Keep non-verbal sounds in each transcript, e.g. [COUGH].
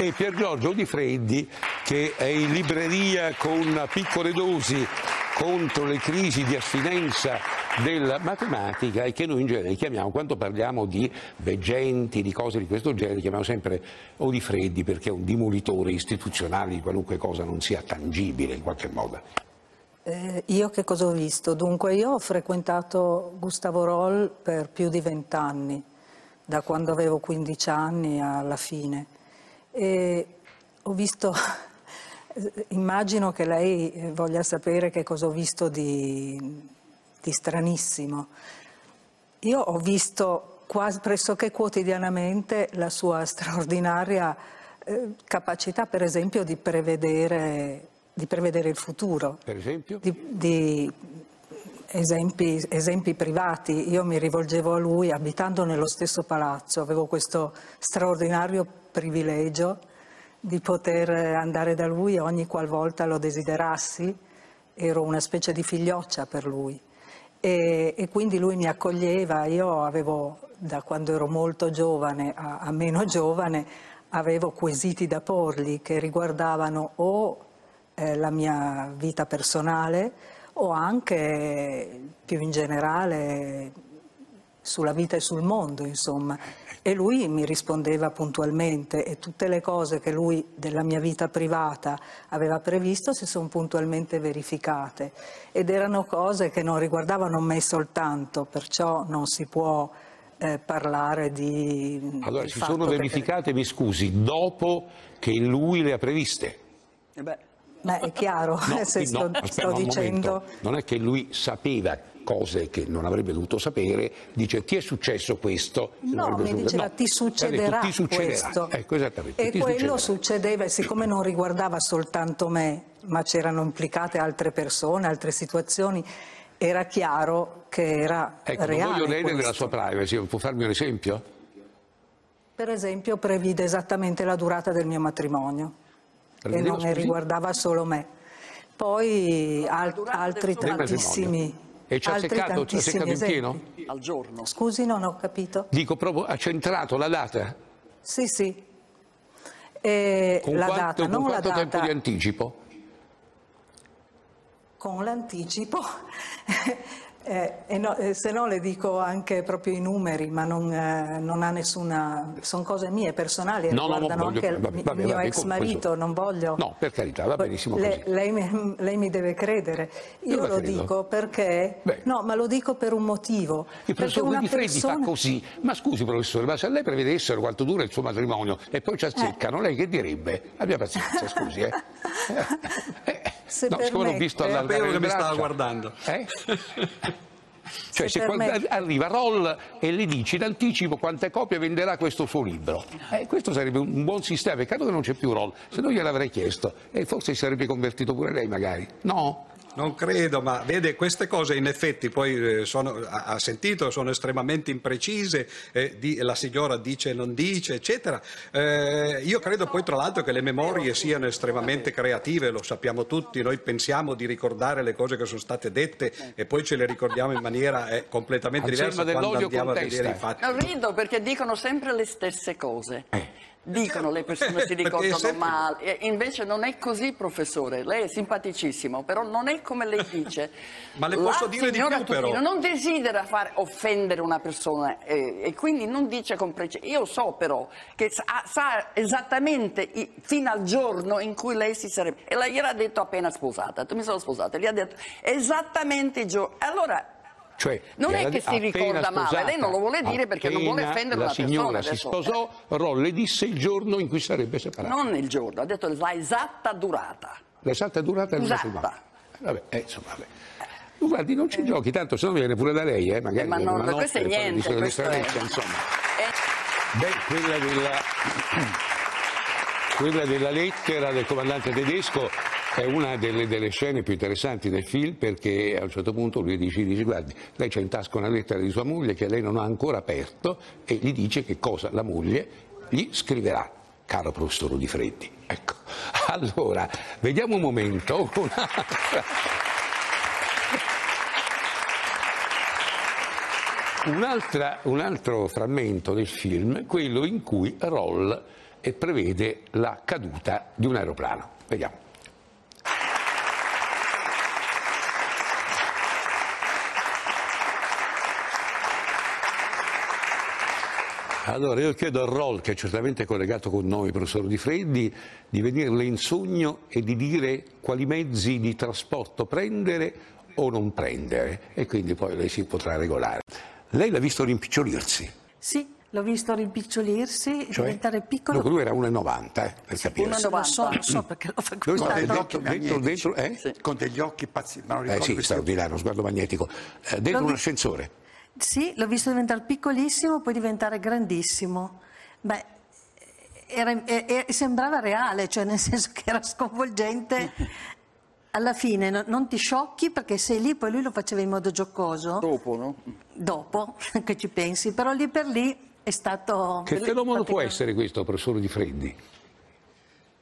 e Pier Giorgio Di Freddi che è in libreria con piccole dosi contro le crisi di astinenza della matematica e che noi in genere chiamiamo, quando parliamo di veggenti, di cose di questo genere, chiamiamo sempre o di freddi perché è un dimolitore istituzionale di qualunque cosa non sia tangibile in qualche modo. Eh, io che cosa ho visto? Dunque io ho frequentato Gustavo Roll per più di vent'anni, da quando avevo 15 anni alla fine. E ho visto, [LAUGHS] immagino che lei voglia sapere che cosa ho visto di, di stranissimo. Io ho visto quasi pressoché quotidianamente la sua straordinaria eh, capacità, per esempio, di prevedere di prevedere il futuro. Per esempio? Di, esempi, esempi, privati. Io mi rivolgevo a lui abitando nello stesso palazzo, avevo questo straordinario privilegio di poter andare da lui ogni qualvolta lo desiderassi, ero una specie di figlioccia per lui. E, e quindi lui mi accoglieva, io avevo da quando ero molto giovane a, a meno giovane, avevo quesiti da porgli che riguardavano o eh, la mia vita personale o anche più in generale sulla vita e sul mondo, insomma. E lui mi rispondeva puntualmente e tutte le cose che lui della mia vita privata aveva previsto si sono puntualmente verificate ed erano cose che non riguardavano me soltanto, perciò non si può eh, parlare di... Allora, si sono verificate, che... mi scusi, dopo che lui le ha previste? Eh beh, Beh, è chiaro, no, se sto, no, aspetta, sto dicendo... Non è che lui sapeva cose che non avrebbe dovuto sapere, dice ti è successo questo. No, mi diceva no, ti succederà, ti succederà. questo. Ecco, e quello succederà. succedeva e siccome non riguardava soltanto me, ma c'erano implicate altre persone, altre situazioni, era chiaro che era ecco, reale. Non voglio ledere della sua privacy, può farmi un esempio? Per esempio previde esattamente la durata del mio matrimonio e non ne riguardava solo me. Poi al, altri tantissimi... E ci ha seccato, ci ha seccato in pieno? Al giorno. Scusi, non ho capito. Dico proprio, ha centrato la data? Sì, sì. E con la quanto, data, con non quanto la tempo data, di anticipo? Con l'anticipo Eh, eh, no, eh, se no le dico anche proprio i numeri, ma non, eh, non ha nessuna... sono cose mie, personali, no, riguardano no, anche il mio ex marito, non voglio... No, per carità, va benissimo così. Lei, lei, lei mi deve credere. Io, Io lo credo. dico perché... Beh. No, ma lo dico per un motivo. Il professor Di Freddi persona... fa così. Ma scusi professore, ma se lei prevedessero quanto dura il suo matrimonio e poi ci azzeccano, lei che direbbe? Abbia pazienza, scusi, eh. [LAUGHS] Se no, siccome l'ho visto allargare che mi stava guardando. Eh? [LAUGHS] Cioè se, se arriva Roll e le dici in anticipo quante copie venderà questo suo libro, eh, questo sarebbe un buon sistema, peccato che non c'è più Roll, se no gliel'avrei chiesto e forse si sarebbe convertito pure lei magari, no? Non credo, ma vede queste cose in effetti poi eh, sono, ha sentito, sono estremamente imprecise, eh, di, la signora dice non dice, eccetera. Eh, io credo poi tra l'altro che le memorie siano estremamente creative, lo sappiamo tutti, noi pensiamo di ricordare le cose che sono state dette e poi ce le ricordiamo in maniera eh, completamente diversa quando andiamo a vedere i fatti. Rido perché dicono sempre le stesse cose. Dicono le persone si [LAUGHS] ricordano sempre... male, invece non è così professore, lei è simpaticissimo, però non è come lei dice. [LAUGHS] Ma le posso La dire di più però? non desidera far offendere una persona eh, e quindi non dice con precisione. Io so però che sa, sa esattamente i, fino al giorno in cui lei si sarebbe... E lei gliel'ha detto appena sposata, tu mi sono sposata, gli ha detto esattamente il giorno. Allora cioè, non è che si ricorda male, lei non lo vuole dire perché non vuole offendere persona. La signora si sposò, Rolle disse il giorno in cui sarebbe separata. Non il giorno, ha detto la esatta durata. L'esatta durata è esatta. Vabbè, eh, insomma, vabbè. Guardi, non ci eh. giochi, tanto se no viene pure da lei, eh, magari. Eh, ma non, questo è niente. Questo è... insomma. Eh. Beh, quella della, [CLEARS THROAT] quella della lettera del comandante tedesco è una delle, delle, scene più interessanti del film perché a un certo punto lui dice, dice guardi, lei c'è in tasca una lettera di sua moglie che lei non ha ancora aperto e gli dice che cosa la moglie gli scriverà, caro professor Di Freddi. Ecco, [LAUGHS] allora, vediamo un momento. [LAUGHS] Un, un, altro frammento del film, quello in cui Roll e prevede la caduta di un aeroplano. Vediamo. Allora io chiedo a Roll, che è certamente collegato con noi, professor Di Freddi, di venirle in sogno e di dire quali mezzi di trasporto prendere o non prendere e quindi poi lei si potrà regolare. Lei l'ha visto rimpicciolirsi? Sì, l'ho visto rimpicciolirsi, Cioè? diventare piccolo. No, lui era 1,90 eh, per capirsi. 1,90. Lo so, lo so perché l'ho occhi dentro, dentro, eh? Con degli occhi pazzi, ma non Eh ricordo sì, questi straordinario, sguardo magnetico. Eh, dentro L'ho un vi- ascensore. Sì, l'ho visto diventare piccolissimo, poi diventare grandissimo. Beh, era- e- e- sembrava reale, cioè nel [LAUGHS] senso che era sconvolgente. Alla fine no- non ti sciocchi perché sei lì, poi lui lo faceva in modo giocoso, Dopo, no? dopo [LAUGHS] che ci pensi, però lì per lì è stato... Che fenomeno può praticamente- essere questo, professore Di Freddi?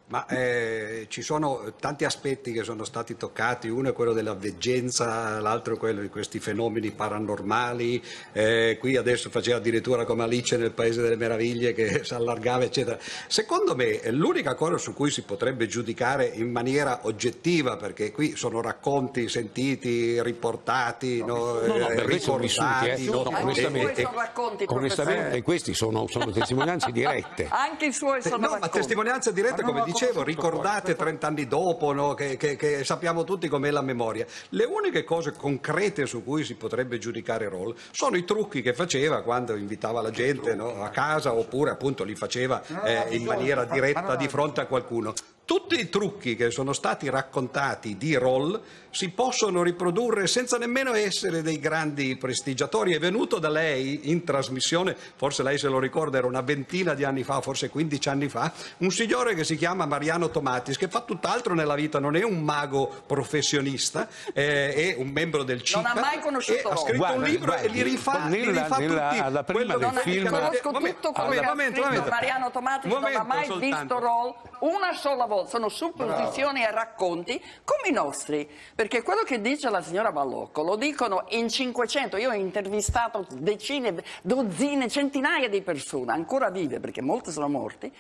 Ma eh, ci sono tanti aspetti che sono stati toccati, uno è quello della veggenza, l'altro è quello di questi fenomeni paranormali, eh, qui adesso faceva addirittura come Alice nel Paese delle Meraviglie che [LAUGHS] si allargava eccetera. Secondo me eh, l'unica cosa su cui si potrebbe giudicare in maniera oggettiva, perché qui sono racconti sentiti, riportati, no, No, no, eh, eh. ricordati, No, no, no, Anche i onestamente- sono racconti, Onestamente questi sono, sono testimonianze dirette. [LAUGHS] Anche i suoi sono No, ma racconti. testimonianza diretta, Ma non come l'ho dicevo, ricordate 30 anni dopo, no, che, che- che sappiamo tutti com'è la memoria. Le uniche cose concrete su cui si potrebbe giudicare Roll sono i trucchi che faceva quando invitava la gente no, a casa oppure appunto li faceva eh, in maniera diretta di fronte a qualcuno. Tutti i trucchi che sono stati raccontati di Roll si possono riprodurre senza nemmeno essere dei grandi prestigiatori. È venuto da lei in trasmissione, forse lei se lo ricorda, era una ventina di anni fa, forse 15 anni fa, un signore che si chiama Mariano Tomatis, che fa tutt'altro nella vita, non è un mago professionista, eh, è un membro del CIPA. ha mai conosciuto e ha Roll. scritto Guardi, un libro e guardi, li rifà, li nella- rifà nella- tutti. alla prima Quello del che- film- Conosco Momento, tutto quello momento, che ha momento, scritto momento. Mariano Tomati, non ha mai soltanto. visto Roll una sola volta, sono supposizioni e racconti come i nostri, perché quello che dice la signora Ballocco lo dicono in 500, io ho intervistato decine, dozzine, centinaia di persone, ancora vive perché molti sono morti,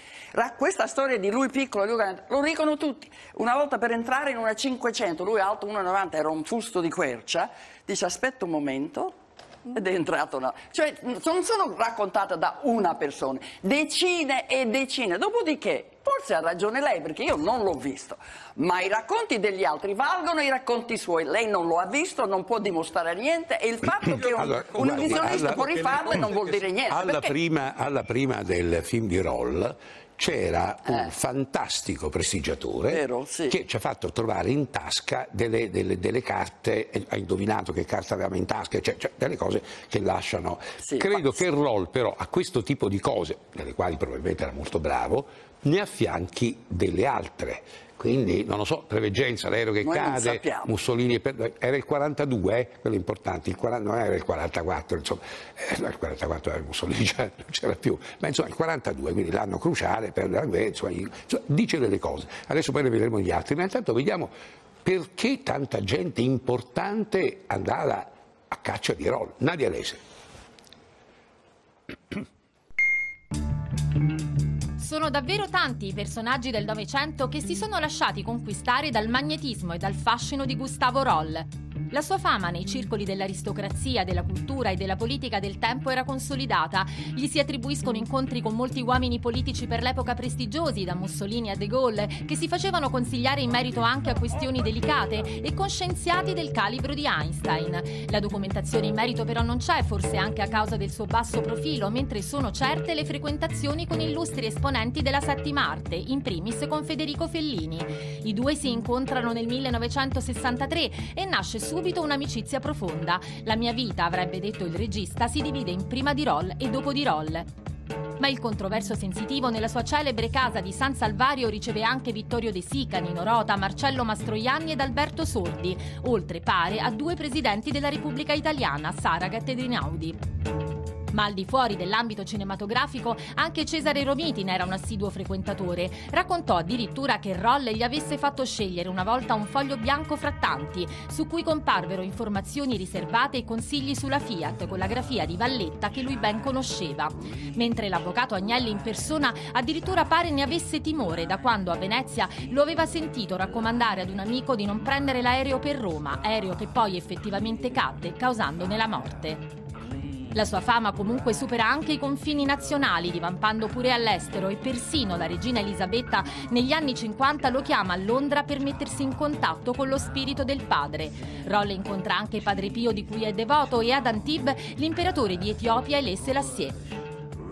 questa storia di lui piccolo lui grande, lo dicono tutti, una volta per entrare in una 500, lui alto 1,90, era un fusto di quercia, dice aspetta un momento, ed è entrato una... Cioè, non sono raccontate da una persona, decine e decine. Dopodiché, forse ha ragione lei, perché io non l'ho visto, ma i racconti degli altri valgono i racconti suoi. Lei non lo ha visto, non può dimostrare niente e il fatto che un, Allora, un alla- può rifarle non vuol dire niente. Alla prima, alla prima del film di Roll c'era un Eh. fantastico prestigiatore Vero, sì. che ci ha fatto trovare in tasca delle, delle- delle carte, e ha indovinato che carta avevamo in tasca, cioè, cioè delle cose che lasciano. Sì, Credo ma- che il Roll però a questo tipo di cose, nelle quali probabilmente era molto bravo, ne affianchi delle altre. Quindi, non lo so, preveggenza, l'aereo che Noi cade. Mussolini, per- era il 42, eh, quello importante, il 40 non era il 44, insomma, eh, no, il 44 era Mussolini, già [LAUGHS] non c'era più, ma insomma il 42, quindi l'anno cruciale per la guerra, insomma, insomma, dice delle cose. Adesso poi ne vedremo gli altri, ma intanto vediamo perché tanta gente importante andava a caccia di Roll. Nadia Lese. Sono davvero tanti i personaggi del Novecento che si sono lasciati conquistare dal magnetismo e dal fascino di Gustavo Roll. La sua fama nei circoli dell'aristocrazia, della cultura e della politica del tempo era consolidata. Gli si attribuiscono incontri con molti uomini politici per l'epoca prestigiosi, da Mussolini a De Gaulle, che si facevano consigliare in merito anche a questioni delicate, e con scienziati del calibro di Einstein. La documentazione in merito però non c'è, forse anche a causa del suo basso profilo, mentre sono certe le frequentazioni con illustri esponenti della settima arte, in primis con Federico Fellini. I due si incontrano nel 1963 e nasce subito un'amicizia profonda. La mia vita, avrebbe detto il regista, si divide in prima di Roll e dopo di Roll. Ma il controverso sensitivo nella sua celebre casa di San Salvario riceve anche Vittorio De Sica, Nino Rota, Marcello Mastroianni ed Alberto Sordi, oltre pare a due presidenti della Repubblica Italiana, Saragat ed Einaudi. Ma al di fuori dell'ambito cinematografico, anche Cesare Romiti ne era un assiduo frequentatore. Raccontò addirittura che Roll gli avesse fatto scegliere una volta un foglio bianco fra tanti, su cui comparvero informazioni riservate e consigli sulla Fiat con la grafia di Valletta che lui ben conosceva. Mentre l'avvocato Agnelli in persona addirittura pare ne avesse timore da quando a Venezia lo aveva sentito raccomandare ad un amico di non prendere l'aereo per Roma, aereo che poi effettivamente cadde, causandone la morte. La sua fama comunque supera anche i confini nazionali, divampando pure all'estero e persino la regina Elisabetta negli anni 50 lo chiama a Londra per mettersi in contatto con lo spirito del padre. Rolle incontra anche Padre Pio di cui è devoto e ad Antibes l'imperatore di Etiopia Haile Selassie.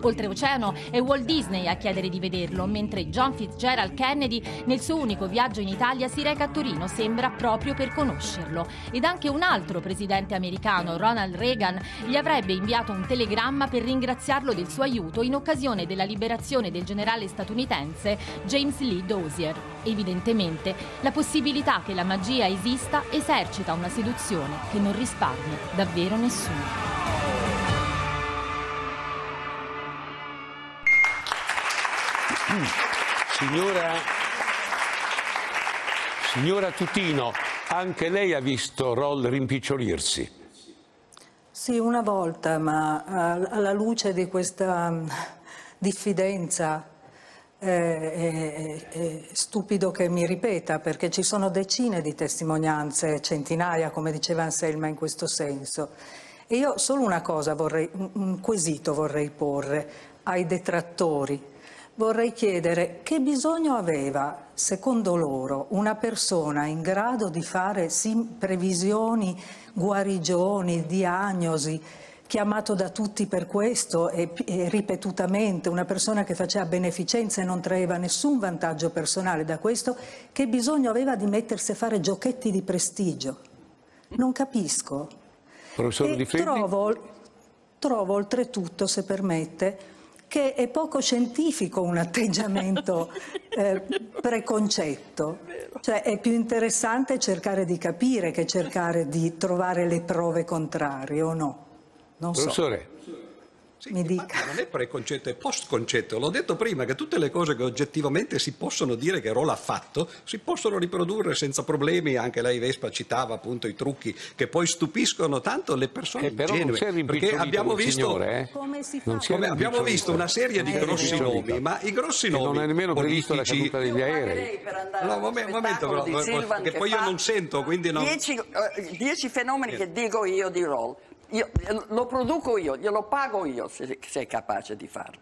Oltreoceano è Walt Disney a chiedere di vederlo, mentre John Fitzgerald Kennedy nel suo unico viaggio in Italia si reca a Torino, sembra proprio per conoscerlo. Ed anche un altro presidente americano, Ronald Reagan, gli avrebbe inviato un telegramma per ringraziarlo del suo aiuto in occasione della liberazione del generale statunitense James Lee Dozier. Evidentemente, la possibilità che la magia esista esercita una seduzione che non risparmia davvero nessuno. Signora, signora Tutino, anche lei ha visto Roll rimpicciolirsi. Sì, una volta, ma eh, alla luce di questa mm, diffidenza eh, è, è stupido che mi ripeta perché ci sono decine di testimonianze, centinaia, come diceva Anselma, in questo senso. E io solo una cosa vorrei, un quesito vorrei porre ai detrattori vorrei chiedere che bisogno aveva, secondo loro, una persona in grado di fare previsioni, guarigioni, diagnosi, chiamato da tutti per questo e, e, ripetutamente, una persona che faceva beneficenza e non traeva nessun vantaggio personale da questo, che bisogno aveva di mettersi a fare giochetti di prestigio? Non capisco. Professore Di Freddi? Trovo, trovo oltretutto, se permette, che è poco scientifico un atteggiamento [LAUGHS] eh, preconcetto. Cioè è più interessante cercare di capire che cercare di trovare le prove contrarie o no. Non Professore, Sì, Mi ma dica. non è preconcetto, è postconcetto. L'ho detto prima che tutte le cose che oggettivamente si possono dire che Rolla ha fatto si possono riprodurre senza problemi. Anche lei, Vespa, citava appunto i trucchi che poi stupiscono tanto le persone eh, però non ingenue. si è perché abbiamo visto, signore, eh? Come si fa? Non come abbiamo visto una serie di Non è grossi nomi, ma i grossi nomi non è nemmeno previsto la caduta degli aerei. No, momen- momento, però, che poi io non sento, quindi non- Dieci, eh, dieci fenomeni che dico io di Roll. Io, lo produco io, glielo pago io se, se è capace di farlo.